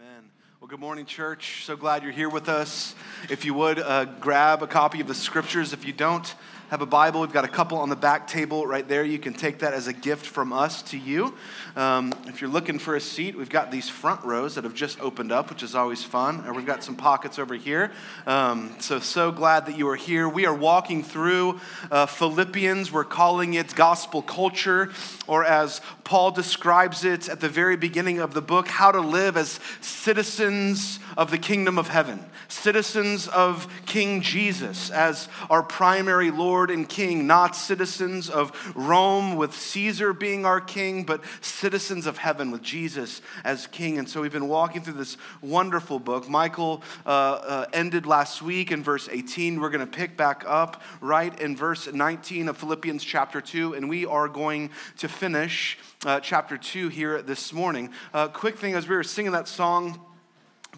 Amen. Well, good morning, church. So glad you're here with us. If you would, uh, grab a copy of the scriptures. If you don't, have a Bible, we've got a couple on the back table right there. You can take that as a gift from us to you. Um, if you're looking for a seat, we've got these front rows that have just opened up, which is always fun. And we've got some pockets over here. Um, so, so glad that you are here. We are walking through uh, Philippians. We're calling it gospel culture, or as Paul describes it at the very beginning of the book, how to live as citizens of the kingdom of heaven, citizens of King Jesus as our primary Lord Lord and King, not citizens of Rome with Caesar being our king, but citizens of heaven with Jesus as king. And so we've been walking through this wonderful book. Michael uh, uh, ended last week in verse 18. We're going to pick back up right in verse 19 of Philippians chapter 2, and we are going to finish uh, chapter 2 here this morning. Uh, quick thing as we were singing that song,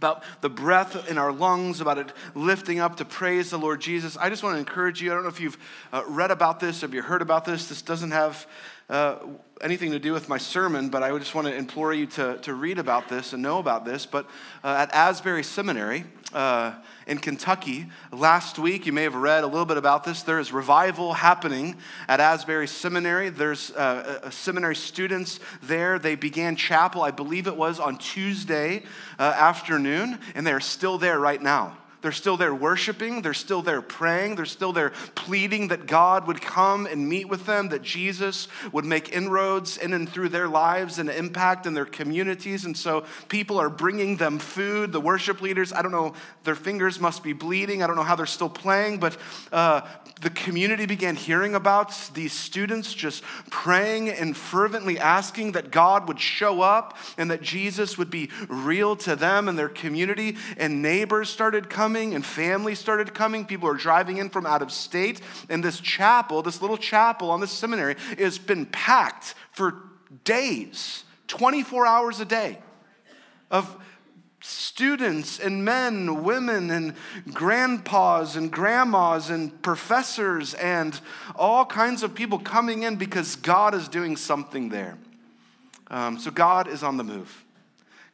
about the breath in our lungs, about it lifting up to praise the Lord Jesus. I just want to encourage you. I don't know if you've uh, read about this, if you heard about this. This doesn't have uh, anything to do with my sermon, but I just want to implore you to, to read about this and know about this. But uh, at Asbury Seminary uh, in Kentucky, last week, you may have read a little bit about this. There is revival happening at Asbury Seminary. There's uh, seminary students there. They began chapel, I believe it was on Tuesday uh, afternoon, and they're still there right now. They're still there worshiping. They're still there praying. They're still there pleading that God would come and meet with them, that Jesus would make inroads in and through their lives and impact in their communities. And so people are bringing them food. The worship leaders, I don't know, their fingers must be bleeding. I don't know how they're still playing, but uh, the community began hearing about these students just praying and fervently asking that God would show up and that Jesus would be real to them and their community. And neighbors started coming coming and families started coming. People are driving in from out of state. And this chapel, this little chapel on this seminary, has been packed for days, 24 hours a day of students and men, women, and grandpas and grandmas and professors and all kinds of people coming in because God is doing something there. Um, so God is on the move.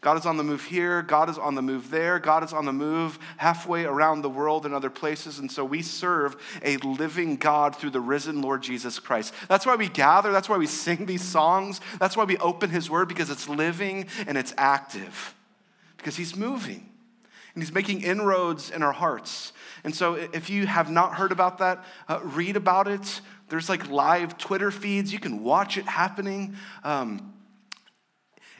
God is on the move here. God is on the move there. God is on the move halfway around the world and other places. And so we serve a living God through the risen Lord Jesus Christ. That's why we gather. That's why we sing these songs. That's why we open his word because it's living and it's active, because he's moving and he's making inroads in our hearts. And so if you have not heard about that, uh, read about it. There's like live Twitter feeds. You can watch it happening. Um,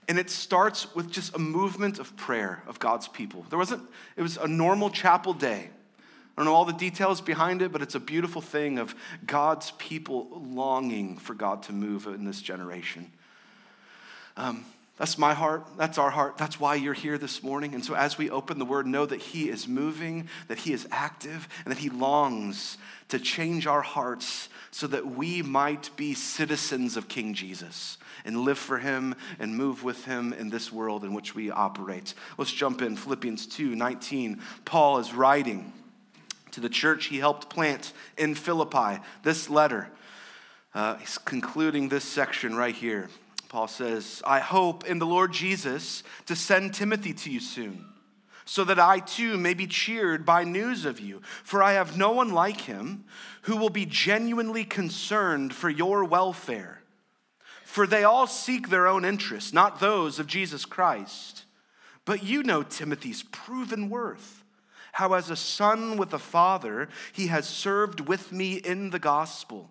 and it starts with just a movement of prayer of God's people. There wasn't, it was a normal chapel day. I don't know all the details behind it, but it's a beautiful thing of God's people longing for God to move in this generation. Um, that's my heart. That's our heart. That's why you're here this morning. And so, as we open the word, know that He is moving, that He is active, and that He longs to change our hearts so that we might be citizens of King Jesus and live for him and move with him in this world in which we operate. Let's jump in. Philippians 2 19. Paul is writing to the church he helped plant in Philippi this letter. Uh, he's concluding this section right here. Paul says, I hope in the Lord Jesus to send Timothy to you soon, so that I too may be cheered by news of you. For I have no one like him who will be genuinely concerned for your welfare. For they all seek their own interests, not those of Jesus Christ. But you know Timothy's proven worth, how as a son with a father, he has served with me in the gospel.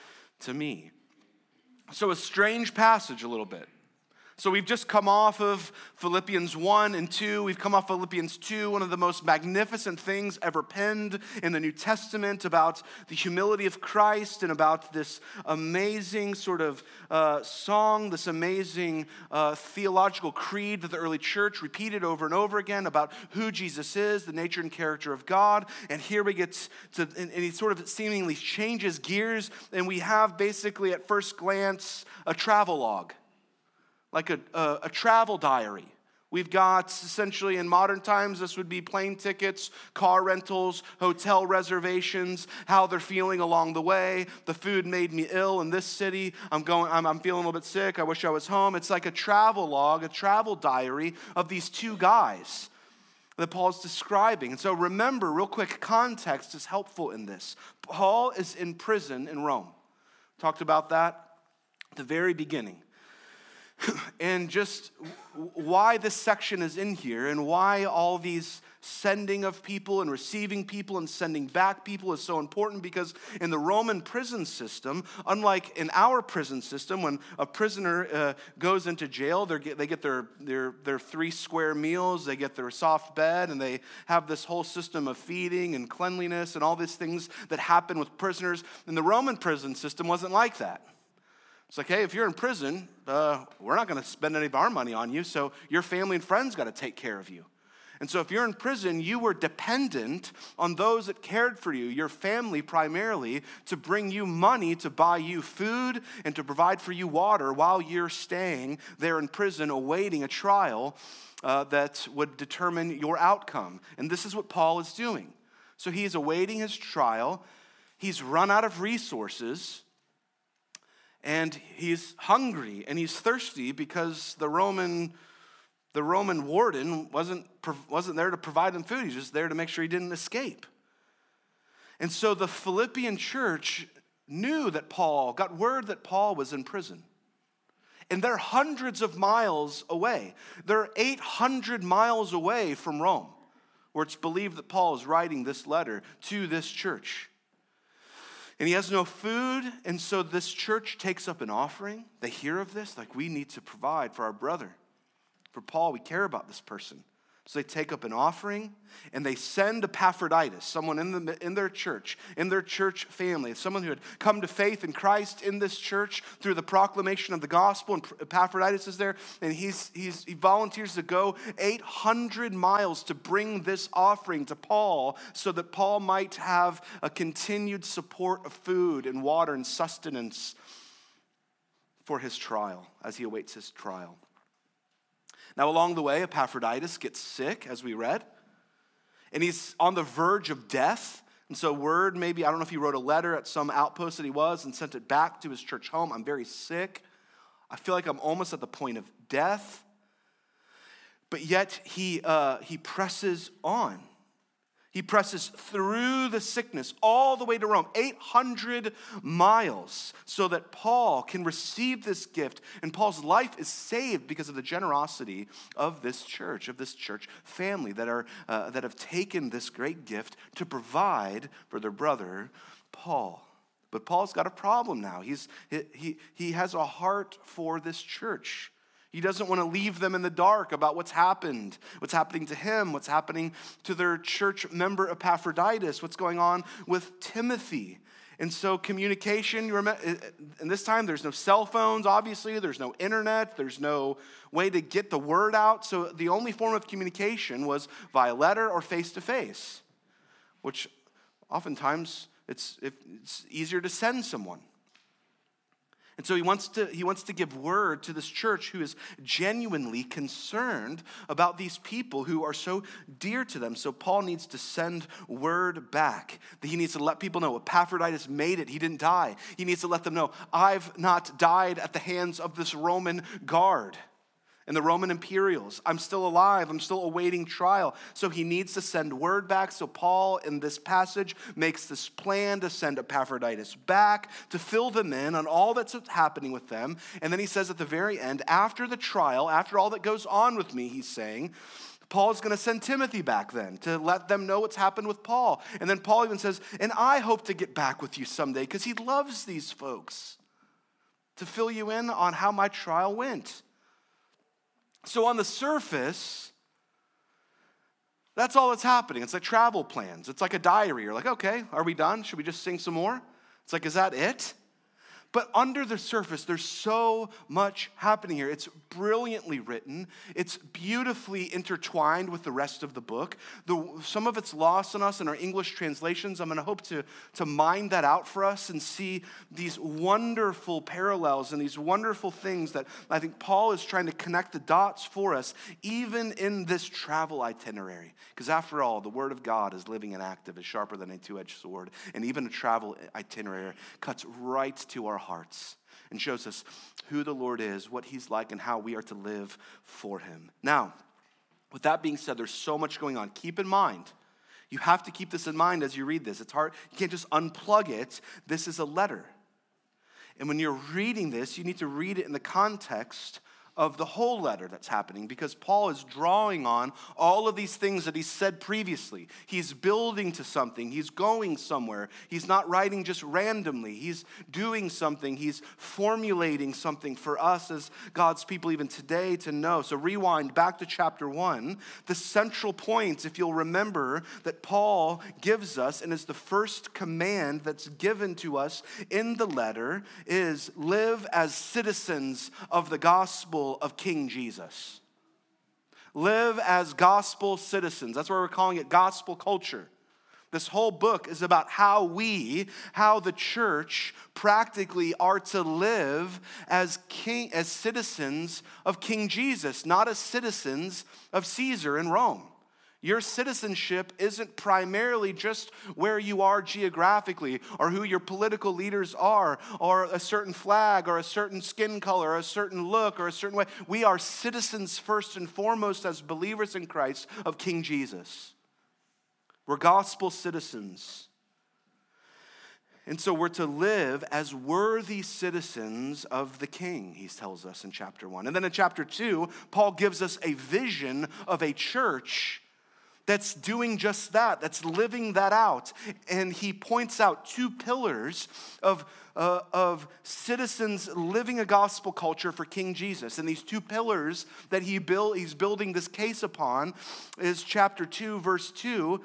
to me. So, a strange passage, a little bit. So we've just come off of Philippians 1 and 2. We've come off Philippians 2, one of the most magnificent things ever penned in the New Testament about the humility of Christ and about this amazing sort of uh, song, this amazing uh, theological creed that the early church repeated over and over again about who Jesus is, the nature and character of God. And here we get to, and, and he sort of seemingly changes gears, and we have basically at first glance a travel log like a, a, a travel diary. We've got essentially in modern times, this would be plane tickets, car rentals, hotel reservations, how they're feeling along the way. The food made me ill in this city. I'm going, I'm, I'm feeling a little bit sick. I wish I was home. It's like a travel log, a travel diary of these two guys that Paul's describing. And so remember, real quick, context is helpful in this. Paul is in prison in Rome. Talked about that at the very beginning. and just why this section is in here and why all these sending of people and receiving people and sending back people is so important because in the Roman prison system, unlike in our prison system, when a prisoner uh, goes into jail, they get their, their, their three square meals, they get their soft bed, and they have this whole system of feeding and cleanliness and all these things that happen with prisoners. And the Roman prison system wasn't like that. It's like, hey, if you're in prison, uh, we're not going to spend any of our money on you, so your family and friends got to take care of you. And so, if you're in prison, you were dependent on those that cared for you, your family primarily, to bring you money to buy you food and to provide for you water while you're staying there in prison awaiting a trial uh, that would determine your outcome. And this is what Paul is doing. So, he's awaiting his trial, he's run out of resources and he's hungry and he's thirsty because the Roman the Roman warden wasn't, wasn't there to provide him food. He's just there to make sure he didn't escape. And so the Philippian church knew that Paul, got word that Paul was in prison. And they're hundreds of miles away. They're 800 miles away from Rome, where it's believed that Paul is writing this letter to this church and he has no food. And so this church takes up an offering. They hear of this, like we need to provide for our brother. For Paul, we care about this person. So they take up an offering and they send Epaphroditus, someone in, the, in their church, in their church family, someone who had come to faith in Christ in this church through the proclamation of the gospel. And Epaphroditus is there and he's, he's, he volunteers to go 800 miles to bring this offering to Paul so that Paul might have a continued support of food and water and sustenance for his trial as he awaits his trial. Now, along the way, Epaphroditus gets sick, as we read, and he's on the verge of death. And so, word maybe, I don't know if he wrote a letter at some outpost that he was and sent it back to his church home. I'm very sick. I feel like I'm almost at the point of death. But yet, he, uh, he presses on. He presses through the sickness all the way to Rome, 800 miles, so that Paul can receive this gift. And Paul's life is saved because of the generosity of this church, of this church family that, are, uh, that have taken this great gift to provide for their brother, Paul. But Paul's got a problem now. He's, he, he, he has a heart for this church. He doesn't want to leave them in the dark about what's happened, what's happening to him, what's happening to their church member Epaphroditus, what's going on with Timothy. And so, communication, you remember, eh, eh, and this time there's no cell phones, obviously, there's no internet, there's no way to get the word out. So, the only form of communication was via letter or face to face, which oftentimes it's, it's easier to send someone. And so he wants, to, he wants to give word to this church who is genuinely concerned about these people who are so dear to them. So Paul needs to send word back. That he needs to let people know Epaphroditus made it. He didn't die. He needs to let them know I've not died at the hands of this Roman guard and the Roman imperials. I'm still alive. I'm still awaiting trial. So he needs to send word back. So Paul, in this passage, makes this plan to send Epaphroditus back to fill them in on all that's happening with them. And then he says at the very end, after the trial, after all that goes on with me, he's saying, Paul's going to send Timothy back then to let them know what's happened with Paul. And then Paul even says, And I hope to get back with you someday because he loves these folks to fill you in on how my trial went. So, on the surface, that's all that's happening. It's like travel plans. It's like a diary. You're like, okay, are we done? Should we just sing some more? It's like, is that it? But under the surface, there's so much happening here. It's brilliantly written. It's beautifully intertwined with the rest of the book. The, some of it's lost on us in our English translations. I'm going to hope to, to mine that out for us and see these wonderful parallels and these wonderful things that I think Paul is trying to connect the dots for us, even in this travel itinerary. Because after all, the Word of God is living and active, is sharper than a two edged sword. And even a travel itinerary cuts right to our hearts and shows us who the Lord is, what He's like, and how we are to live for Him. Now, with that being said, there's so much going on. Keep in mind, you have to keep this in mind as you read this. It's hard, you can't just unplug it. This is a letter. And when you're reading this, you need to read it in the context of the whole letter that's happening because Paul is drawing on all of these things that he said previously. He's building to something, he's going somewhere. He's not writing just randomly, he's doing something, he's formulating something for us as God's people, even today, to know. So, rewind back to chapter one. The central point, if you'll remember, that Paul gives us and is the first command that's given to us in the letter is live as citizens of the gospel of King Jesus. Live as gospel citizens. That's why we're calling it gospel culture. This whole book is about how we, how the church practically are to live as king as citizens of King Jesus, not as citizens of Caesar in Rome. Your citizenship isn't primarily just where you are geographically or who your political leaders are or a certain flag or a certain skin color or a certain look or a certain way. We are citizens first and foremost as believers in Christ of King Jesus. We're gospel citizens. And so we're to live as worthy citizens of the king, he tells us in chapter one. And then in chapter two, Paul gives us a vision of a church that's doing just that, that's living that out. And he points out two pillars of, uh, of citizens living a gospel culture for King Jesus. And these two pillars that he build, he's building this case upon is chapter 2, verse 2,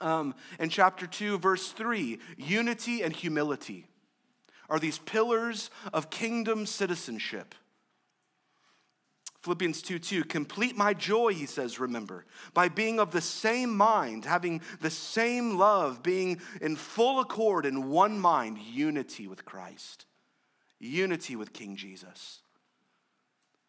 um, and chapter 2, verse 3 unity and humility are these pillars of kingdom citizenship. Philippians 2 2, complete my joy, he says, remember, by being of the same mind, having the same love, being in full accord in one mind, unity with Christ, unity with King Jesus.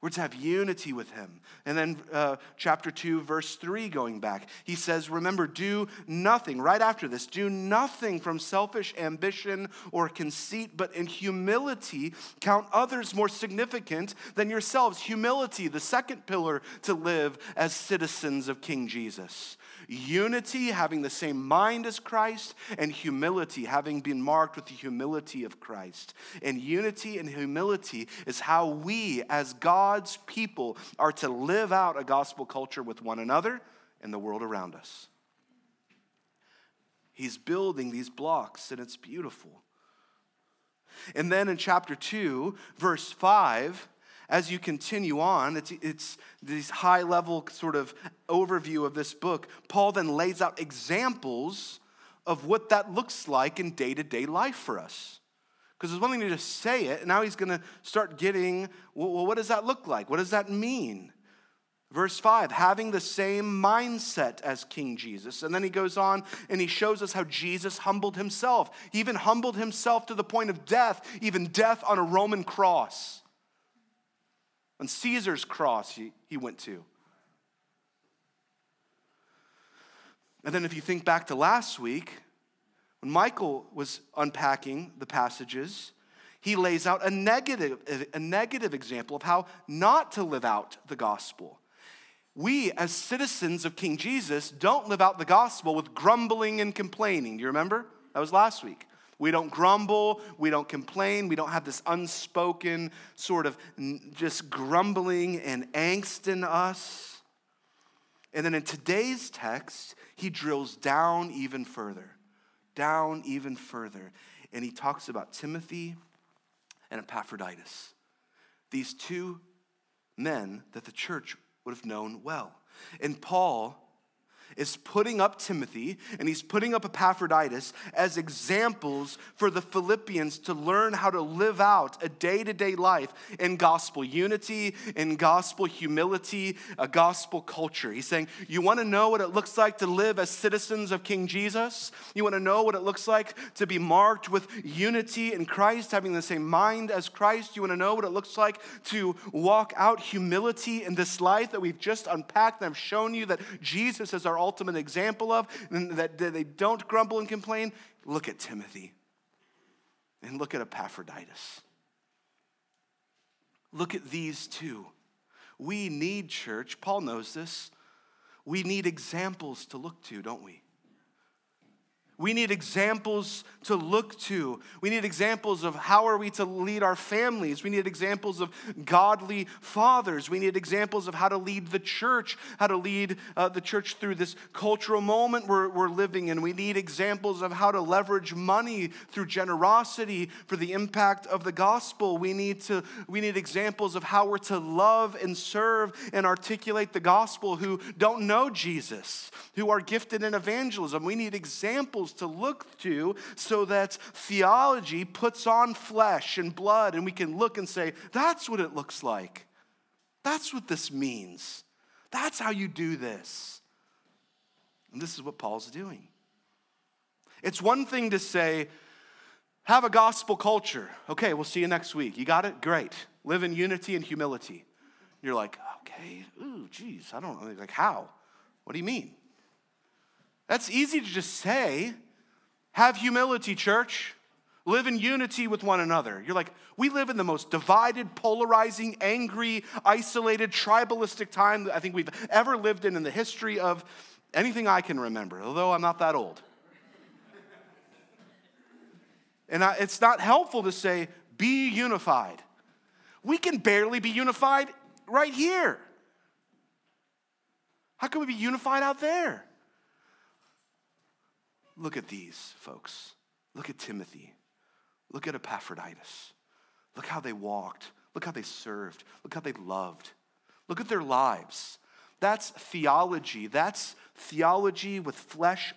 We're to have unity with him. And then, uh, chapter 2, verse 3, going back, he says, Remember, do nothing, right after this, do nothing from selfish ambition or conceit, but in humility count others more significant than yourselves. Humility, the second pillar to live as citizens of King Jesus unity, having the same mind as Christ, and humility, having been marked with the humility of Christ. And unity and humility is how we, as God's people, are to live out a gospel culture with one another and the world around us. He's building these blocks, and it's beautiful. And then in chapter 2, verse 5, as you continue on, it's, it's this high level sort of overview of this book. Paul then lays out examples of what that looks like in day to day life for us. Because there's one thing to just say it, and now he's going to start getting, well, what does that look like? What does that mean? Verse 5, having the same mindset as King Jesus. And then he goes on and he shows us how Jesus humbled himself. He even humbled himself to the point of death, even death on a Roman cross. On Caesar's cross, he, he went to. And then, if you think back to last week, when Michael was unpacking the passages, he lays out a negative, a negative example of how not to live out the gospel. We, as citizens of King Jesus, don't live out the gospel with grumbling and complaining. Do you remember? That was last week. We don't grumble, we don't complain, we don't have this unspoken sort of just grumbling and angst in us. And then in today's text, he drills down even further, down even further. And he talks about Timothy and Epaphroditus, these two men that the church would have known well. And Paul is putting up Timothy and he's putting up Epaphroditus as examples for the Philippians to learn how to live out a day to day life in gospel unity, in gospel humility, a gospel culture. He's saying, You want to know what it looks like to live as citizens of King Jesus? You want to know what it looks like to be marked with unity in Christ, having the same mind as Christ? You want to know what it looks like to walk out humility in this life that we've just unpacked and I've shown you that Jesus is our ultimate example of, that they don't grumble and complain, look at Timothy and look at Epaphroditus. Look at these two. We need church. Paul knows this. We need examples to look to, don't we? We need examples to look to. We need examples of how are we to lead our families. We need examples of godly fathers. We need examples of how to lead the church, how to lead uh, the church through this cultural moment we're, we're living in. We need examples of how to leverage money through generosity for the impact of the gospel. We need to we need examples of how we're to love and serve and articulate the gospel who don't know Jesus, who are gifted in evangelism. We need examples to look to so that theology puts on flesh and blood and we can look and say, that's what it looks like. That's what this means. That's how you do this. And this is what Paul's doing. It's one thing to say, have a gospel culture. Okay, we'll see you next week. You got it? Great. Live in unity and humility. You're like, okay, ooh, geez, I don't know. Like, how? What do you mean? That's easy to just say. Have humility, church. Live in unity with one another. You're like, we live in the most divided, polarizing, angry, isolated, tribalistic time I think we've ever lived in in the history of anything I can remember, although I'm not that old. and I, it's not helpful to say, be unified. We can barely be unified right here. How can we be unified out there? Look at these folks. Look at Timothy. Look at Epaphroditus. Look how they walked. Look how they served. Look how they loved. Look at their lives. That's theology. That's theology with flesh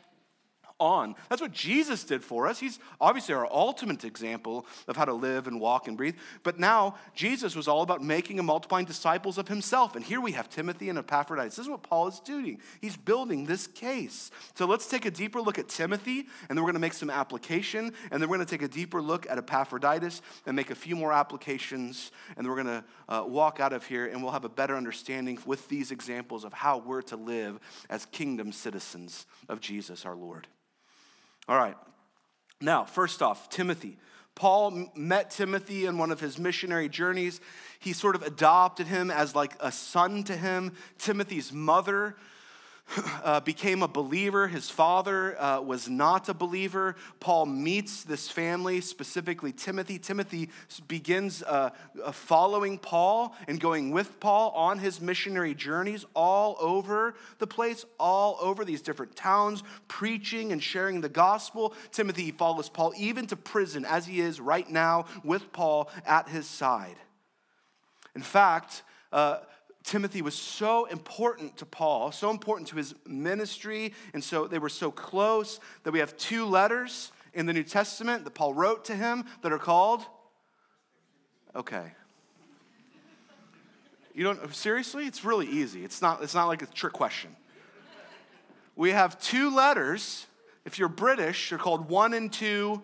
on. That's what Jesus did for us. He's obviously our ultimate example of how to live and walk and breathe. But now Jesus was all about making and multiplying disciples of himself. And here we have Timothy and Epaphroditus. This is what Paul is doing. He's building this case. So let's take a deeper look at Timothy, and then we're going to make some application, and then we're going to take a deeper look at Epaphroditus and make a few more applications, and then we're going to uh, walk out of here, and we'll have a better understanding with these examples of how we're to live as kingdom citizens of Jesus our Lord. All right. Now, first off, Timothy. Paul met Timothy in one of his missionary journeys. He sort of adopted him as like a son to him. Timothy's mother uh, became a believer. His father uh, was not a believer. Paul meets this family, specifically Timothy. Timothy begins uh, uh, following Paul and going with Paul on his missionary journeys all over the place, all over these different towns, preaching and sharing the gospel. Timothy follows Paul even to prison, as he is right now with Paul at his side. In fact, uh, Timothy was so important to Paul, so important to his ministry, and so they were so close that we have two letters in the New Testament that Paul wrote to him that are called. Okay. You don't seriously? It's really easy. It's not, it's not like a trick question. We have two letters. If you're British, they're called one and two.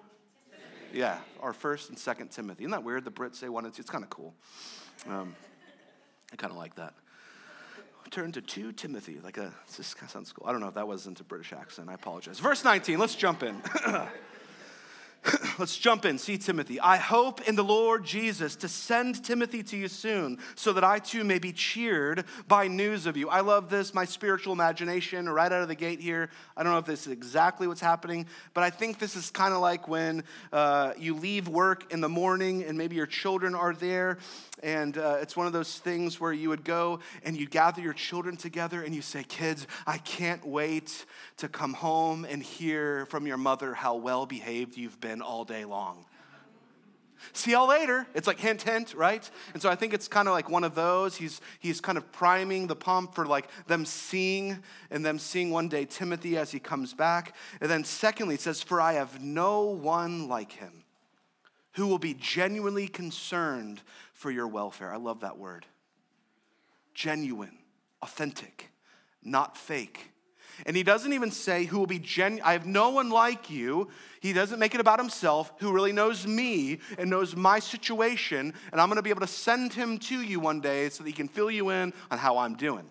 Yeah, our first and second Timothy. Isn't that weird? The Brits say one and two. It's kind of cool. Um, I kind of like that. Turn to 2 Timothy, like a, this kind of sounds cool. I don't know if that wasn't a British accent. I apologize. Verse 19, let's jump in. let's jump in. See Timothy. I hope in the Lord Jesus to send Timothy to you soon so that I too may be cheered by news of you. I love this, my spiritual imagination right out of the gate here. I don't know if this is exactly what's happening, but I think this is kind of like when uh, you leave work in the morning and maybe your children are there. And uh, it's one of those things where you would go and you gather your children together and you say, Kids, I can't wait to come home and hear from your mother how well behaved you've been all day long. See y'all later. It's like hint, hint, right? And so I think it's kind of like one of those. He's, he's kind of priming the pump for like them seeing and them seeing one day Timothy as he comes back. And then secondly, it says, For I have no one like him who will be genuinely concerned for your welfare. I love that word. Genuine, authentic, not fake. And he doesn't even say who will be genuine. I have no one like you. He doesn't make it about himself, who really knows me and knows my situation. And I'm going to be able to send him to you one day so that he can fill you in on how I'm doing.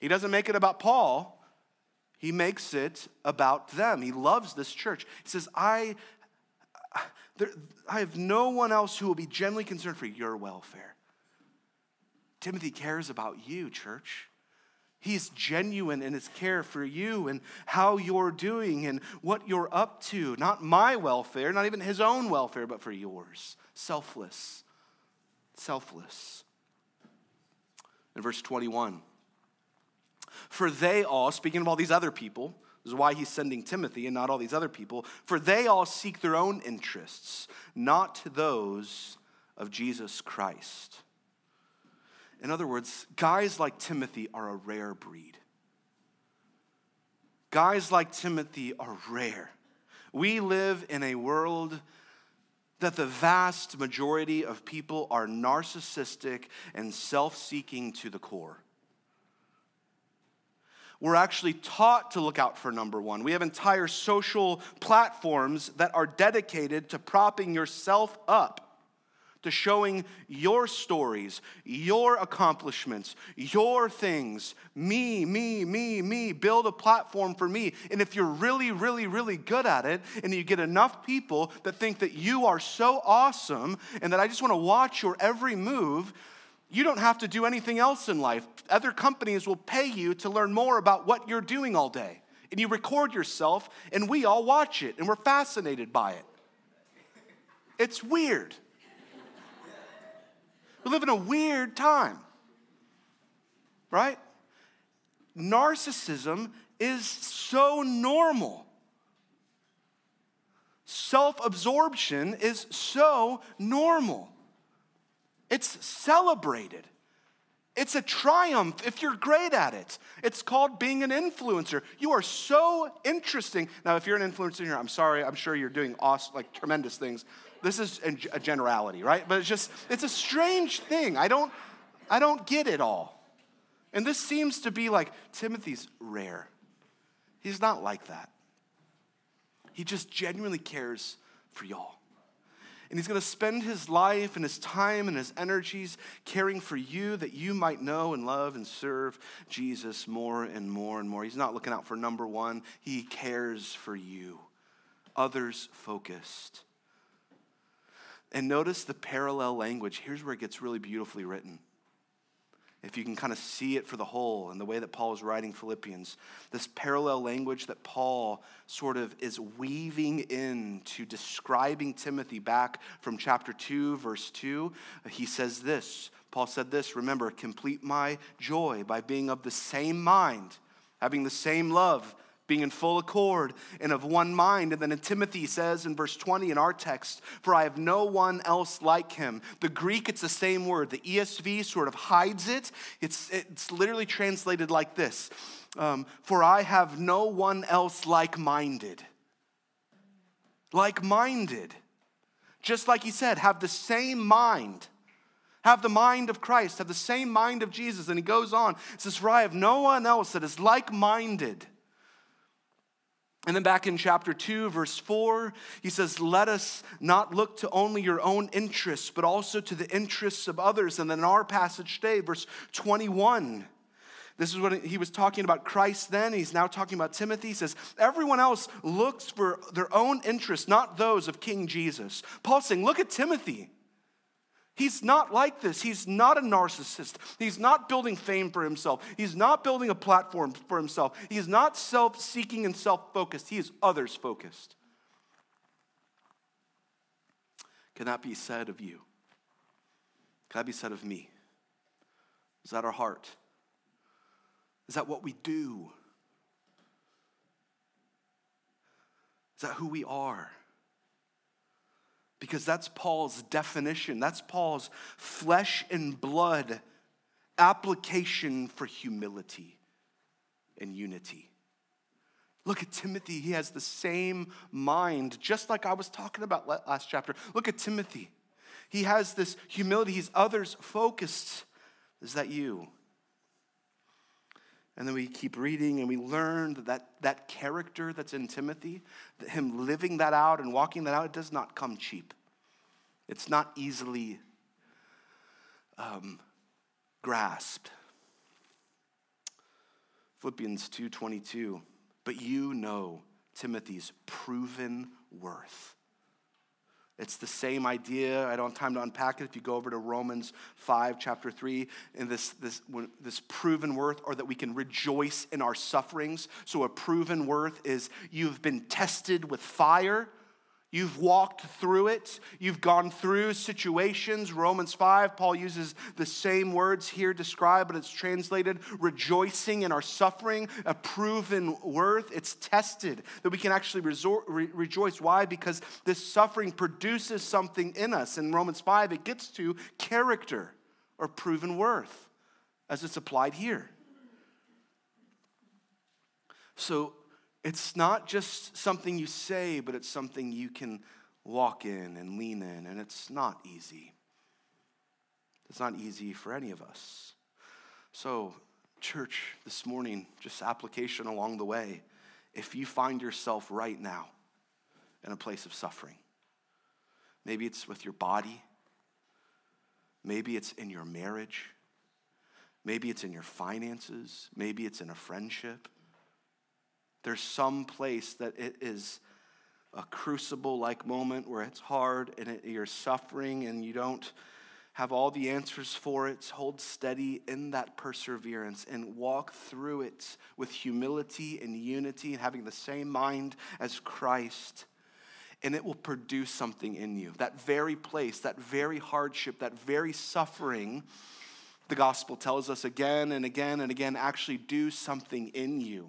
He doesn't make it about Paul. He makes it about them. He loves this church. He says, I, there, I have no one else who will be genuinely concerned for your welfare. Timothy cares about you, church. He's genuine in his care for you and how you're doing and what you're up to. Not my welfare, not even his own welfare, but for yours. Selfless. Selfless. In verse 21, for they all, speaking of all these other people, this is why he's sending Timothy and not all these other people, for they all seek their own interests, not those of Jesus Christ. In other words, guys like Timothy are a rare breed. Guys like Timothy are rare. We live in a world that the vast majority of people are narcissistic and self seeking to the core. We're actually taught to look out for number one. We have entire social platforms that are dedicated to propping yourself up to showing your stories, your accomplishments, your things. Me, me, me, me. Build a platform for me. And if you're really, really, really good at it, and you get enough people that think that you are so awesome and that I just want to watch your every move, you don't have to do anything else in life. Other companies will pay you to learn more about what you're doing all day. And you record yourself, and we all watch it, and we're fascinated by it. It's weird. We live in a weird time, right? Narcissism is so normal. Self absorption is so normal. It's celebrated. It's a triumph if you're great at it. It's called being an influencer. You are so interesting. Now, if you're an influencer I'm sorry, I'm sure you're doing awesome, like tremendous things. This is a generality, right? But it's just, it's a strange thing. I don't, I don't get it all. And this seems to be like Timothy's rare. He's not like that. He just genuinely cares for y'all. And he's going to spend his life and his time and his energies caring for you that you might know and love and serve Jesus more and more and more. He's not looking out for number one, he cares for you, others focused. And notice the parallel language. Here's where it gets really beautifully written. If you can kind of see it for the whole and the way that Paul is writing Philippians, this parallel language that Paul sort of is weaving into describing Timothy back from chapter 2, verse 2, he says this. Paul said this Remember, complete my joy by being of the same mind, having the same love being in full accord and of one mind. And then in Timothy says in verse 20 in our text, For I have no one else like him. The Greek, it's the same word. The ESV sort of hides it. It's, it's literally translated like this um, For I have no one else like minded. Like minded. Just like he said, have the same mind have the mind of Christ, have the same mind of Jesus. And he goes on, It says, For I have no one else that is like minded. And then back in chapter 2, verse 4, he says, Let us not look to only your own interests, but also to the interests of others. And then in our passage today, verse 21, This is what he was talking about Christ then. He's now talking about Timothy. He says, Everyone else looks for their own interests, not those of King Jesus. Paul's saying, Look at Timothy. He's not like this. He's not a narcissist. He's not building fame for himself. He's not building a platform for himself. He's not self seeking and self focused. He is others focused. Can that be said of you? Can that be said of me? Is that our heart? Is that what we do? Is that who we are? Because that's Paul's definition. That's Paul's flesh and blood application for humility and unity. Look at Timothy. He has the same mind, just like I was talking about last chapter. Look at Timothy. He has this humility. He's others focused. Is that you? And then we keep reading and we learn that, that that character that's in Timothy, that him living that out and walking that out, it does not come cheap. It's not easily um, grasped. Philippians 2:22, but you know Timothy's proven worth it's the same idea. I don't have time to unpack it. If you go over to Romans 5, chapter 3, in this, this, this proven worth, or that we can rejoice in our sufferings. So, a proven worth is you've been tested with fire You've walked through it. You've gone through situations. Romans 5, Paul uses the same words here described, but it's translated rejoicing in our suffering, a proven worth. It's tested that we can actually resort, re- rejoice. Why? Because this suffering produces something in us. In Romans 5, it gets to character or proven worth as it's applied here. So it's not just something you say, but it's something you can walk in and lean in, and it's not easy. It's not easy for any of us. So, church, this morning, just application along the way. If you find yourself right now in a place of suffering, maybe it's with your body, maybe it's in your marriage, maybe it's in your finances, maybe it's in a friendship there's some place that it is a crucible like moment where it's hard and it, you're suffering and you don't have all the answers for it. Hold steady in that perseverance and walk through it with humility and unity and having the same mind as Christ. And it will produce something in you. That very place, that very hardship, that very suffering, the gospel tells us again and again and again actually do something in you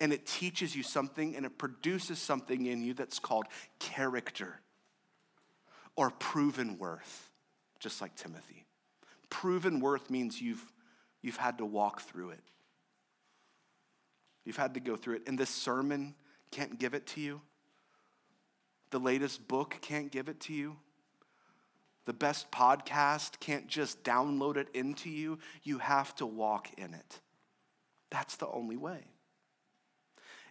and it teaches you something and it produces something in you that's called character or proven worth, just like Timothy. Proven worth means you've, you've had to walk through it. You've had to go through it. And this sermon can't give it to you. The latest book can't give it to you. The best podcast can't just download it into you. You have to walk in it. That's the only way.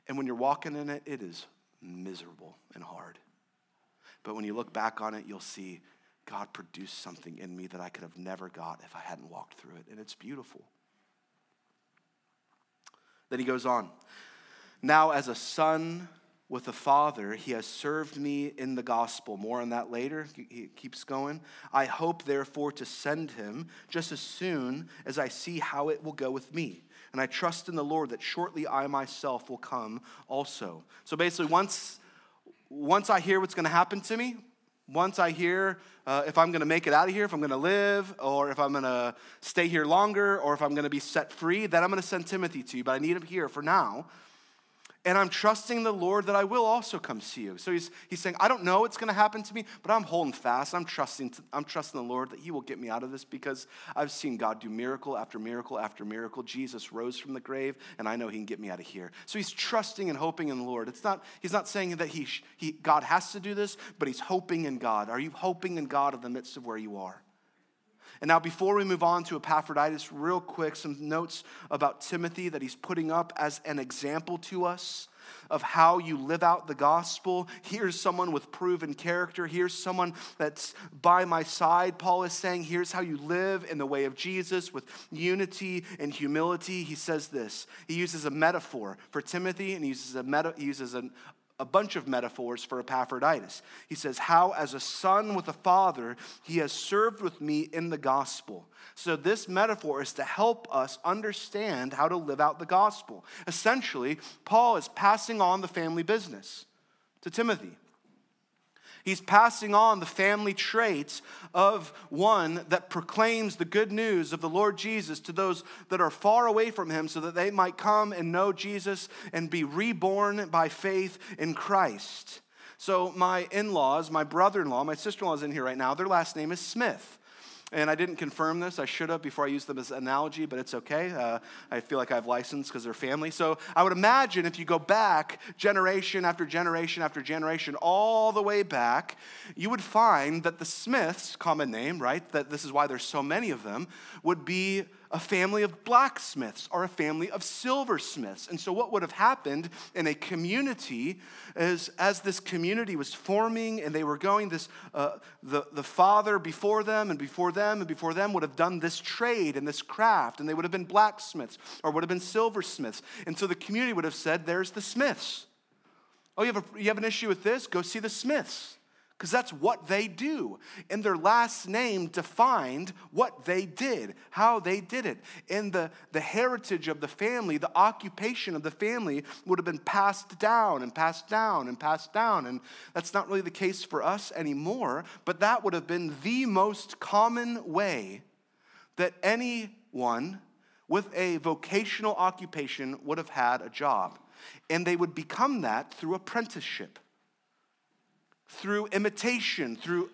And when you're walking in it, it is miserable and hard. But when you look back on it, you'll see God produced something in me that I could have never got if I hadn't walked through it. And it's beautiful. Then he goes on. Now, as a son with a father, he has served me in the gospel. More on that later. He keeps going. I hope, therefore, to send him just as soon as I see how it will go with me and I trust in the Lord that shortly I myself will come also. So basically, once, once I hear what's going to happen to me, once I hear uh, if I'm going to make it out of here, if I'm going to live, or if I'm going to stay here longer, or if I'm going to be set free, then I'm going to send Timothy to you. But I need him here for now and I'm trusting the Lord that I will also come see you. So he's, he's saying, I don't know what's going to happen to me, but I'm holding fast. I'm trusting, I'm trusting the Lord that he will get me out of this because I've seen God do miracle after miracle after miracle. Jesus rose from the grave, and I know he can get me out of here. So he's trusting and hoping in the Lord. It's not, he's not saying that he, he, God has to do this, but he's hoping in God. Are you hoping in God in the midst of where you are? And now, before we move on to Epaphroditus, real quick, some notes about Timothy that he's putting up as an example to us of how you live out the gospel. Here's someone with proven character. Here's someone that's by my side. Paul is saying, here's how you live in the way of Jesus with unity and humility. He says this. He uses a metaphor for Timothy and he uses a, meta, he uses an, a bunch of metaphors for Epaphroditus. He says, How, as a son with a father, he has served with me in the gospel. So, this metaphor is to help us understand how to live out the gospel. Essentially, Paul is passing on the family business to Timothy. He's passing on the family traits of one that proclaims the good news of the Lord Jesus to those that are far away from him so that they might come and know Jesus and be reborn by faith in Christ. So, my in laws, my brother in law, my sister in law is in here right now. Their last name is Smith. And I didn't confirm this. I should have before I used them as an analogy, but it's okay. Uh, I feel like I have license because they're family. So I would imagine if you go back generation after generation after generation, all the way back, you would find that the Smiths, common name, right? That this is why there's so many of them, would be a family of blacksmiths or a family of silversmiths. And so, what would have happened in a community is as this community was forming and they were going, this, uh, the, the father before them and before them and before them would have done this trade and this craft, and they would have been blacksmiths or would have been silversmiths. And so, the community would have said, There's the Smiths. Oh, you have, a, you have an issue with this? Go see the Smiths because that's what they do. And their last name defined what they did, how they did it. And the, the heritage of the family, the occupation of the family would have been passed down and passed down and passed down. And that's not really the case for us anymore, but that would have been the most common way that anyone with a vocational occupation would have had a job. And they would become that through apprenticeship through imitation, through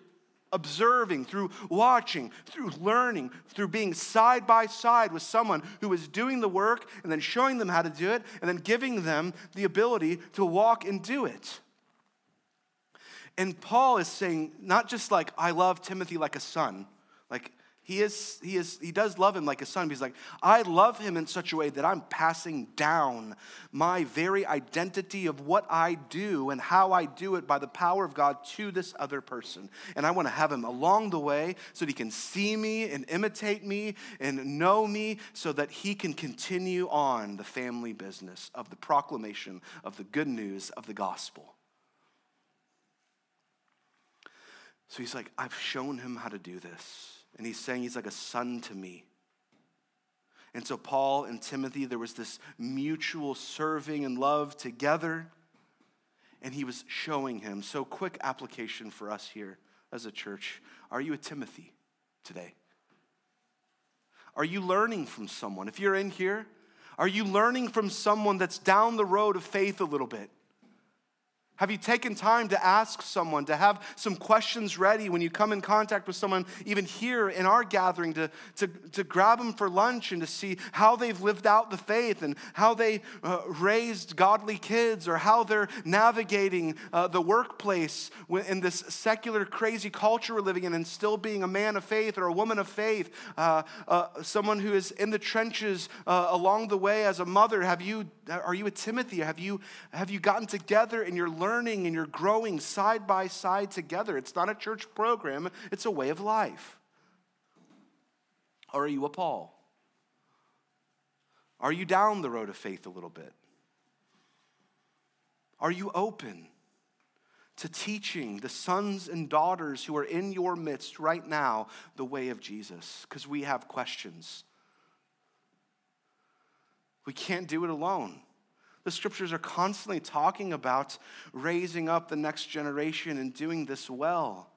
observing, through watching, through learning, through being side by side with someone who is doing the work and then showing them how to do it and then giving them the ability to walk and do it. And Paul is saying, not just like, I love Timothy like a son, like, he is, he is, he does love him like a son. He's like, I love him in such a way that I'm passing down my very identity of what I do and how I do it by the power of God to this other person. And I want to have him along the way so that he can see me and imitate me and know me so that he can continue on the family business of the proclamation of the good news of the gospel. So he's like, I've shown him how to do this. And he's saying he's like a son to me. And so, Paul and Timothy, there was this mutual serving and love together. And he was showing him. So, quick application for us here as a church. Are you a Timothy today? Are you learning from someone? If you're in here, are you learning from someone that's down the road of faith a little bit? Have you taken time to ask someone, to have some questions ready when you come in contact with someone, even here in our gathering, to, to, to grab them for lunch and to see how they've lived out the faith and how they uh, raised godly kids or how they're navigating uh, the workplace in this secular, crazy culture we're living in and still being a man of faith or a woman of faith? Uh, uh someone who is in the trenches uh, along the way as a mother. Have you, are you a Timothy? Have you, have you gotten together and you're learning and you're growing side by side together. It's not a church program, it's a way of life. Or are you a Paul? Are you down the road of faith a little bit? Are you open to teaching the sons and daughters who are in your midst right now the way of Jesus? Because we have questions. We can't do it alone. The scriptures are constantly talking about raising up the next generation and doing this well.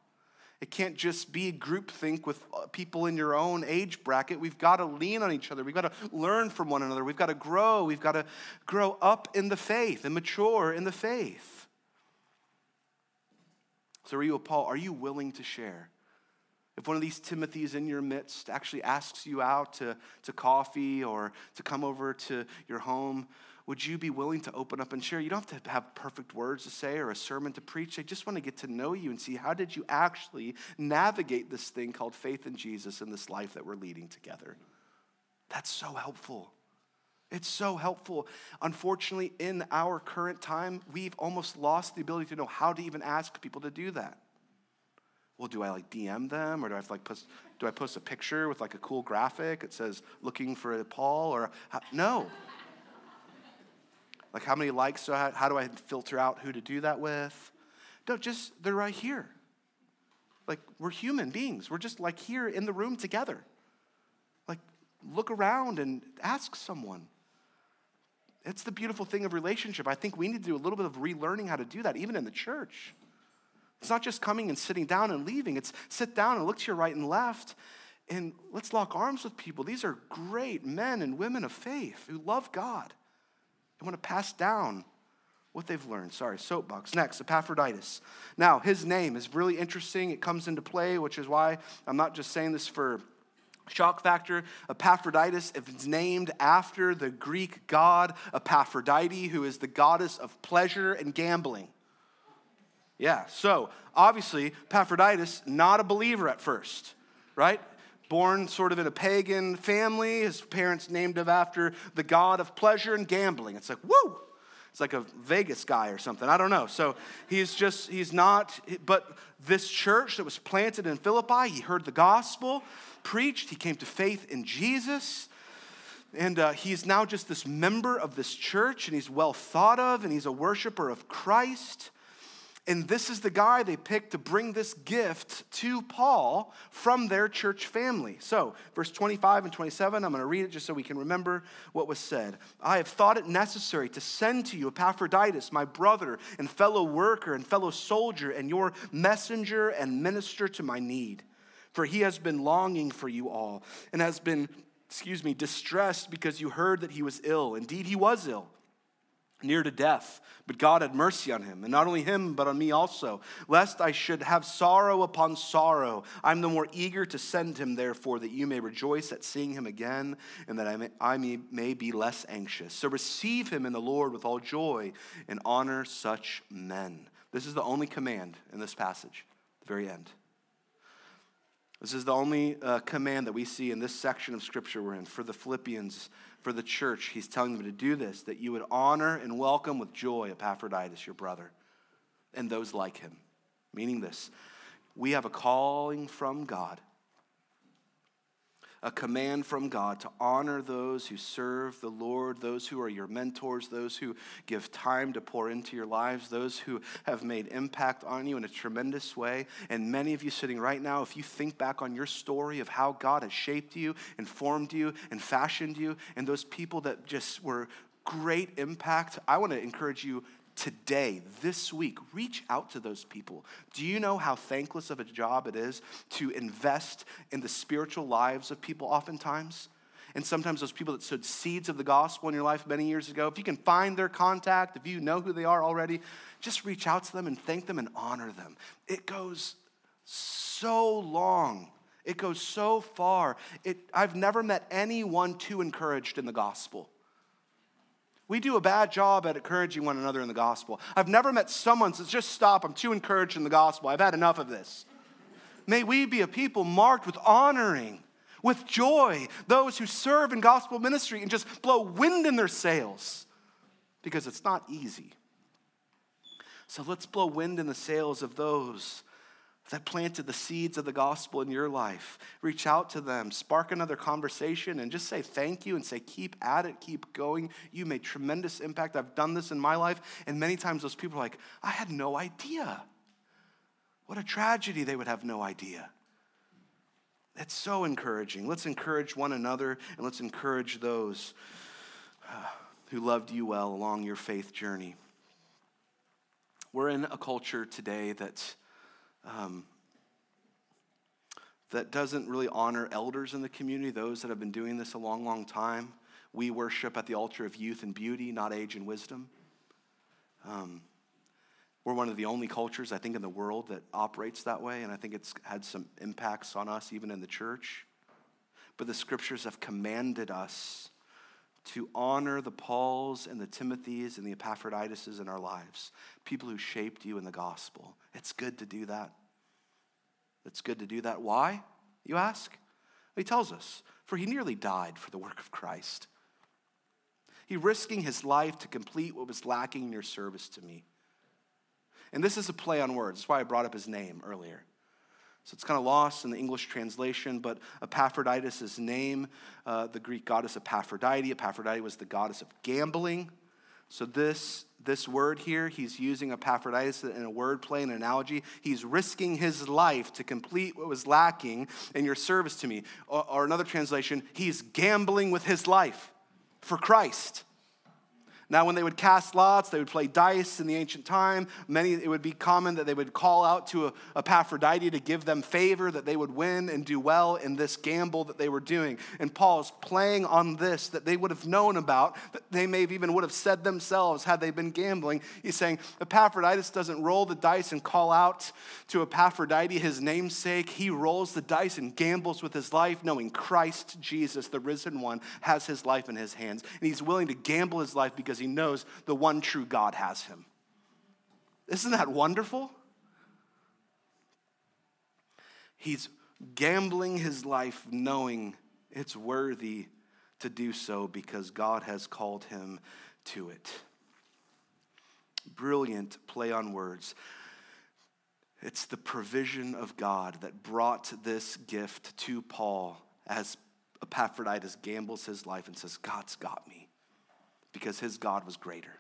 It can't just be groupthink with people in your own age bracket. We've got to lean on each other. We've got to learn from one another. We've got to grow. We've got to grow up in the faith and mature in the faith. So, are you a Paul? Are you willing to share? If one of these Timothys in your midst actually asks you out to, to coffee or to come over to your home, would you be willing to open up and share? You don't have to have perfect words to say or a sermon to preach. I just want to get to know you and see how did you actually navigate this thing called faith in Jesus in this life that we're leading together. That's so helpful. It's so helpful. Unfortunately, in our current time, we've almost lost the ability to know how to even ask people to do that. Well, do I like DM them or do I like post, do I post a picture with like a cool graphic? that says looking for a Paul or how, no. Like how many likes? So how, how do I filter out who to do that with? No, just they're right here. Like we're human beings. We're just like here in the room together. Like look around and ask someone. It's the beautiful thing of relationship. I think we need to do a little bit of relearning how to do that, even in the church. It's not just coming and sitting down and leaving, it's sit down and look to your right and left and let's lock arms with people. These are great men and women of faith who love God and want to pass down what they've learned. Sorry, soapbox. Next, Epaphroditus. Now, his name is really interesting. It comes into play, which is why I'm not just saying this for Shock factor Epaphroditus it's named after the Greek god Epaphrodite, who is the goddess of pleasure and gambling. Yeah, so obviously, Epaphroditus, not a believer at first, right? Born sort of in a pagan family, his parents named him after the god of pleasure and gambling. It's like, woo! It's like a Vegas guy or something. I don't know. So he's just, he's not, but this church that was planted in Philippi, he heard the gospel preached, he came to faith in Jesus. And uh, he's now just this member of this church, and he's well thought of, and he's a worshiper of Christ. And this is the guy they picked to bring this gift to Paul from their church family. So, verse 25 and 27, I'm going to read it just so we can remember what was said. I have thought it necessary to send to you Epaphroditus, my brother and fellow worker and fellow soldier, and your messenger and minister to my need for he has been longing for you all and has been, excuse me, distressed because you heard that he was ill. Indeed, he was ill, near to death, but God had mercy on him, and not only him, but on me also, lest I should have sorrow upon sorrow. I'm the more eager to send him, therefore, that you may rejoice at seeing him again, and that I may, I may, may be less anxious. So receive him in the Lord with all joy and honor such men. This is the only command in this passage, the very end. This is the only uh, command that we see in this section of scripture we're in for the Philippians, for the church. He's telling them to do this, that you would honor and welcome with joy Epaphroditus, your brother, and those like him. Meaning this we have a calling from God a command from God to honor those who serve the Lord, those who are your mentors, those who give time to pour into your lives, those who have made impact on you in a tremendous way. And many of you sitting right now, if you think back on your story of how God has shaped you and formed you and fashioned you, and those people that just were great impact, I want to encourage you today, this week, reach out to those people. Do you know how thankless of a job it is to invest in the spiritual lives of people oftentimes? And sometimes those people that sowed seeds of the gospel in your life many years ago, if you can find their contact, if you know who they are already, just reach out to them and thank them and honor them. It goes so long. It goes so far. It, I've never met anyone too encouraged in the gospel. We do a bad job at encouraging one another in the gospel. I've never met someone says, just stop, I'm too encouraged in the gospel. I've had enough of this. May we be a people marked with honoring, with joy, those who serve in gospel ministry and just blow wind in their sails because it's not easy. So let's blow wind in the sails of those that planted the seeds of the gospel in your life. Reach out to them, spark another conversation, and just say thank you and say, keep at it, keep going. You made tremendous impact. I've done this in my life. And many times those people are like, I had no idea. What a tragedy, they would have no idea. It's so encouraging. Let's encourage one another and let's encourage those uh, who loved you well along your faith journey. We're in a culture today that's um, that doesn't really honor elders in the community, those that have been doing this a long, long time. We worship at the altar of youth and beauty, not age and wisdom. Um, we're one of the only cultures, I think, in the world that operates that way, and I think it's had some impacts on us, even in the church. But the scriptures have commanded us to honor the Pauls and the Timothys and the Epaphroditus in our lives, people who shaped you in the gospel. It's good to do that. It's good to do that. Why, you ask? He tells us, for he nearly died for the work of Christ. He risking his life to complete what was lacking in your service to me. And this is a play on words. That's why I brought up his name earlier. So it's kind of lost in the English translation, but Epaphroditus' name, uh, the Greek goddess Epaphrodite. Epaphrodite was the goddess of gambling. So this, this word here, he's using Epaphroditus in a word play, an analogy. He's risking his life to complete what was lacking in your service to me. Or, or another translation, he's gambling with his life for Christ. Now, when they would cast lots, they would play dice in the ancient time. Many, it would be common that they would call out to a, Epaphroditus to give them favor, that they would win and do well in this gamble that they were doing. And Paul's playing on this that they would have known about, that they may have even would have said themselves had they been gambling. He's saying Epaphroditus doesn't roll the dice and call out to Epaphroditus, his namesake. He rolls the dice and gambles with his life, knowing Christ Jesus, the risen one, has his life in his hands. And he's willing to gamble his life because because he knows the one true God has him. Isn't that wonderful? He's gambling his life knowing it's worthy to do so because God has called him to it. Brilliant play on words. It's the provision of God that brought this gift to Paul as Epaphroditus gambles his life and says, God's got me because his God was greater.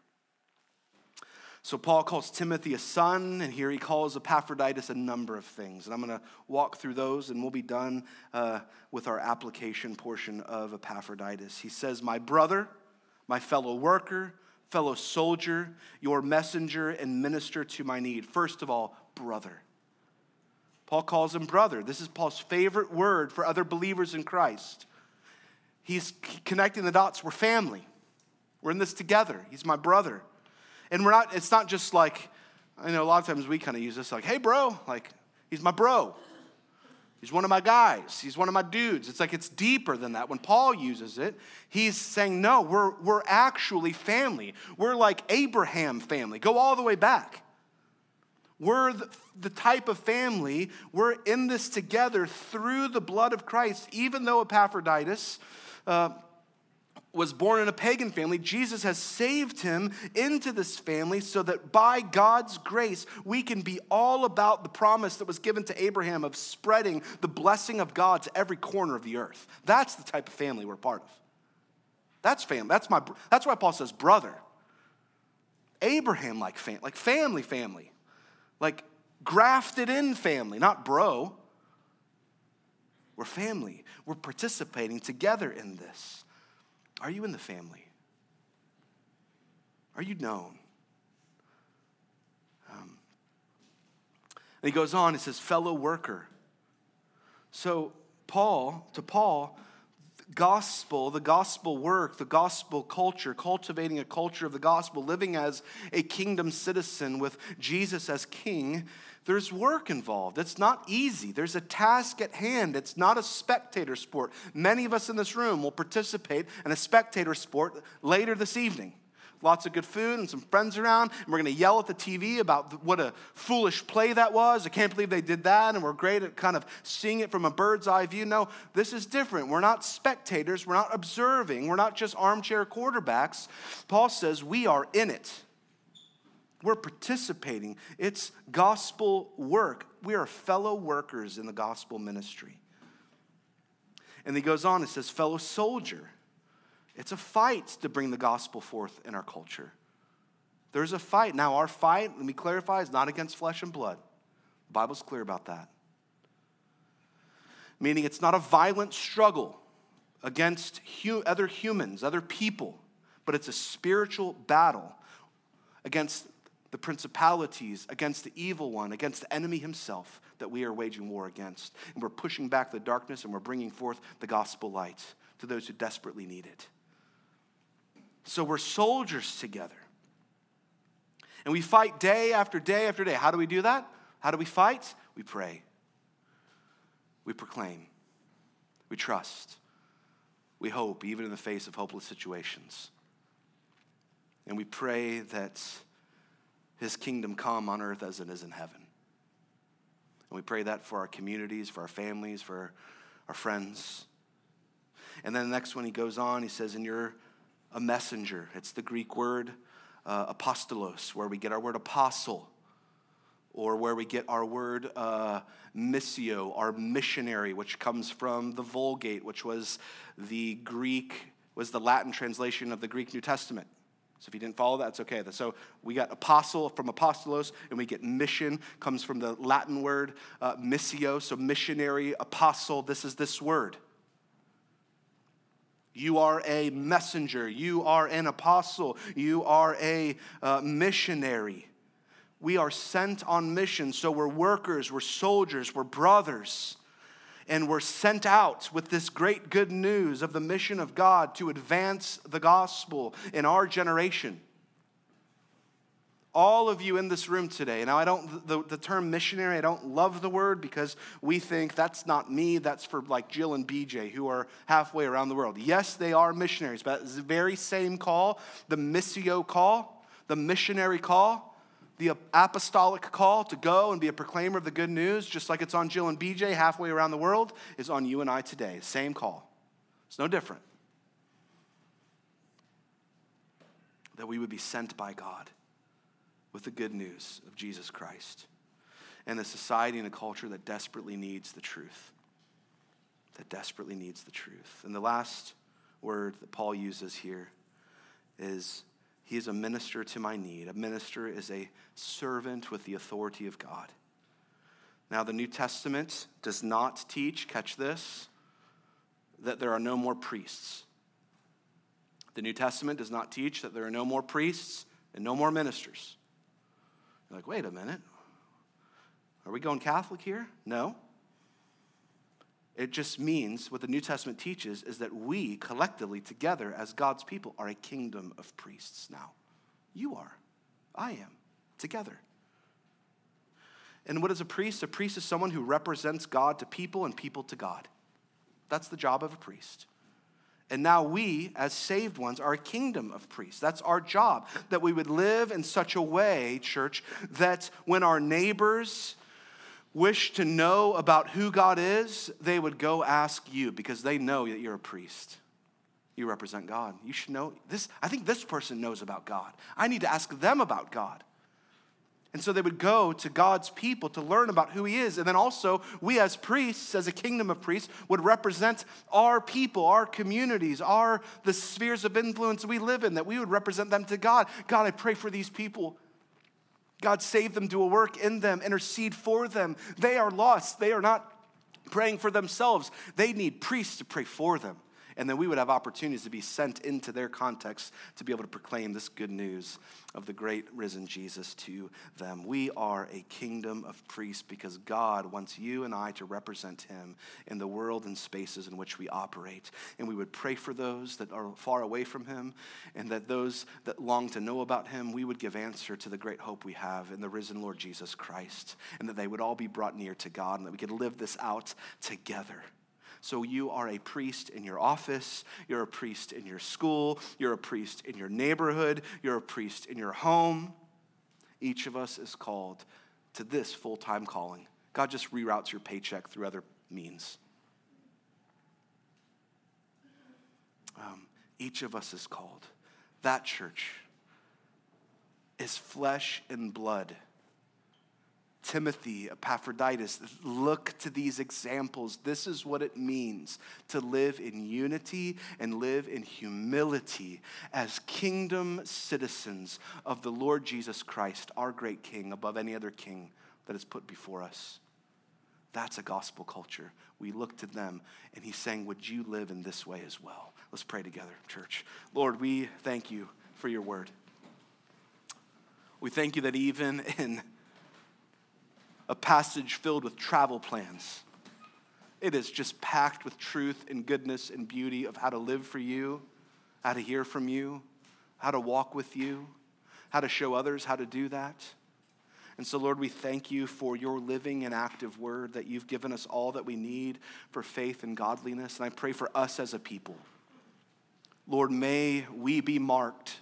So Paul calls Timothy a son, and here he calls Epaphroditus a number of things. And I'm going to walk through those, and we'll be done uh, with our application portion of Epaphroditus. He says, My brother, my fellow worker, fellow soldier, your messenger and minister to my need. First of all, brother. Paul calls him brother. This is Paul's favorite word for other believers in Christ. He's connecting the dots. We're family. We're in this together. He's my brother. And we're not, it's not just like, I know a lot of times we kind of use this like, hey, bro, like, he's my bro. He's one of my guys. He's one of my dudes. It's like it's deeper than that. When Paul uses it, he's saying, no, we're, we're actually family. We're like Abraham family. Go all the way back. We're the, the type of family, we're in this together through the blood of Christ, even though Epaphroditus, uh, was born in a pagan family, Jesus has saved him into this family so that by God's grace, we can be all about the promise that was given to Abraham of spreading the blessing of God to every corner of the earth. That's the type of family we're part of. That's family. That's, my, that's why Paul says brother. Abraham like fam- like family family. Like grafted in family, not bro. We're family. We're participating together in this. Are you in the family? Are you known? Um, and he goes on, he says, fellow worker. So, Paul, to Paul, gospel, the gospel work, the gospel culture, cultivating a culture of the gospel, living as a kingdom citizen with Jesus as king, there's work involved. It's not easy. There's a task at hand. It's not a spectator sport. Many of us in this room will participate in a spectator sport later this evening lots of good food and some friends around, and we're going to yell at the TV about what a foolish play that was. I can't believe they did that, and we're great at kind of seeing it from a bird's eye view. No, this is different. We're not spectators, we're not observing, we're not just armchair quarterbacks. Paul says we are in it. We're participating. It's gospel work. We are fellow workers in the gospel ministry. And he goes on and says, fellow soldier. It's a fight to bring the gospel forth in our culture. There's a fight. Now, our fight, let me clarify, is not against flesh and blood. The Bible's clear about that. Meaning it's not a violent struggle against hu- other humans, other people, but it's a spiritual battle against the principalities, against the evil one, against the enemy himself that we are waging war against. And we're pushing back the darkness and we're bringing forth the gospel light to those who desperately need it. So we're soldiers together. And we fight day after day after day. How do we do that? How do we fight? We pray. We proclaim. We trust. we hope, even in the face of hopeless situations. And we pray that his kingdom come on earth as it is in heaven. And we pray that for our communities, for our families, for our friends. And then the next one he goes on, he says, And you're a messenger. It's the Greek word uh, apostolos, where we get our word apostle, or where we get our word uh, missio, our missionary, which comes from the Vulgate, which was the Greek, was the Latin translation of the Greek New Testament. So if you didn't follow that, it's okay. So we got apostle from apostolos, and we get mission, comes from the Latin word uh, missio, so missionary, apostle. This is this word. You are a messenger. You are an apostle. You are a uh, missionary. We are sent on mission, so we're workers, we're soldiers, we're brothers and we're sent out with this great good news of the mission of God to advance the gospel in our generation. All of you in this room today, now I don't, the, the term missionary, I don't love the word because we think that's not me, that's for like Jill and BJ who are halfway around the world. Yes, they are missionaries, but it's the very same call, the missio call, the missionary call the apostolic call to go and be a proclaimer of the good news, just like it's on Jill and BJ halfway around the world, is on you and I today. Same call. It's no different. That we would be sent by God with the good news of Jesus Christ and a society and a culture that desperately needs the truth. That desperately needs the truth. And the last word that Paul uses here is he is a minister to my need. A minister is a servant with the authority of God. Now, the New Testament does not teach, catch this, that there are no more priests. The New Testament does not teach that there are no more priests and no more ministers. You're like, wait a minute. Are we going Catholic here? No. It just means what the New Testament teaches is that we collectively, together as God's people, are a kingdom of priests now. You are. I am. Together. And what is a priest? A priest is someone who represents God to people and people to God. That's the job of a priest. And now we, as saved ones, are a kingdom of priests. That's our job. That we would live in such a way, church, that when our neighbors, wish to know about who God is, they would go ask you because they know that you're a priest. You represent God. You should know this. I think this person knows about God. I need to ask them about God. And so they would go to God's people to learn about who He is. And then also, we as priests, as a kingdom of priests, would represent our people, our communities, our the spheres of influence we live in, that we would represent them to God. God, I pray for these people. God, save them, do a work in them, intercede for them. They are lost. They are not praying for themselves. They need priests to pray for them and then we would have opportunities to be sent into their context to be able to proclaim this good news of the great risen Jesus to them. We are a kingdom of priests because God wants you and I to represent him in the world and spaces in which we operate. And we would pray for those that are far away from him, and that those that long to know about him, we would give answer to the great hope we have in the risen Lord Jesus Christ, and that they would all be brought near to God, and that we could live this out together. So you are a priest in your office, you're a priest in your school, you're a priest in your neighborhood, you're a priest in your home. Each of us is called to this full time calling. God just reroutes your paycheck through other means. Um, each of us is called. That church is flesh and blood Timothy, Epaphroditus, look to these examples. This is what it means to live in unity and live in humility as kingdom citizens of the Lord Jesus Christ, our great King, above any other king that is put before us. That's a gospel culture. We look to them, and he's saying, Would you live in this way as well? Let's pray together, church. Lord, we thank you for your word. We thank you that even in a passage filled with travel plans. It is just packed with truth and goodness and beauty of how to live for you, how to hear from you, how to walk with you, how to show others how to do that. And so, Lord, we thank you for your living and active word that you've given us all that we need for faith and godliness. And I pray for us as a people Lord, may we be marked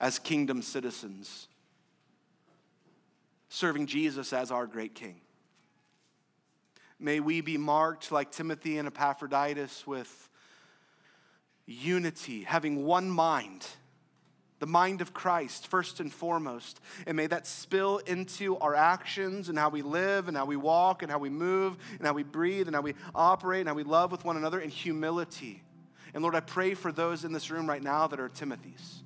as kingdom citizens, serving Jesus as our great king. May we be marked like Timothy and Epaphroditus with unity, having one mind, the mind of Christ, first and foremost. And may that spill into our actions and how we live and how we walk and how we move and how we breathe and how we operate and how we love with one another in humility. And Lord, I pray for those in this room right now that are Timothy's.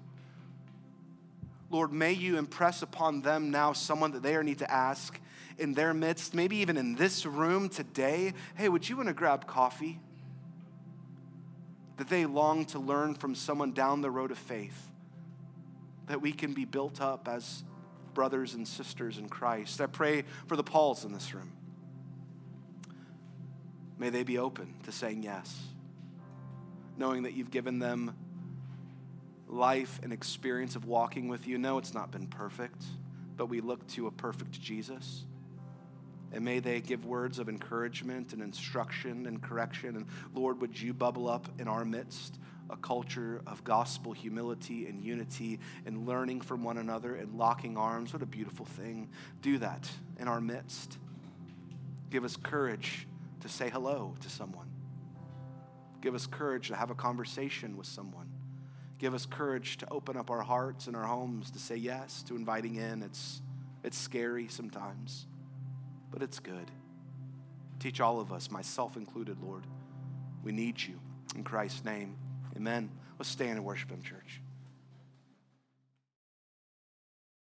Lord, may you impress upon them now someone that they need to ask in their midst, maybe even in this room today. Hey, would you want to grab coffee? that they long to learn from someone down the road of faith, that we can be built up as brothers and sisters in Christ. I pray for the Pauls in this room. May they be open to saying yes, knowing that you've given them life and experience of walking with you. No, it's not been perfect, but we look to a perfect Jesus. And may they give words of encouragement and instruction and correction. And Lord, would you bubble up in our midst a culture of gospel humility and unity and learning from one another and locking arms? What a beautiful thing. Do that in our midst. Give us courage to say hello to someone. Give us courage to have a conversation with someone. Give us courage to open up our hearts and our homes to say yes to inviting in. It's, it's scary sometimes but it's good. Teach all of us, myself included, Lord. We need you. In Christ's name, amen. Let's stand and worship Him, church.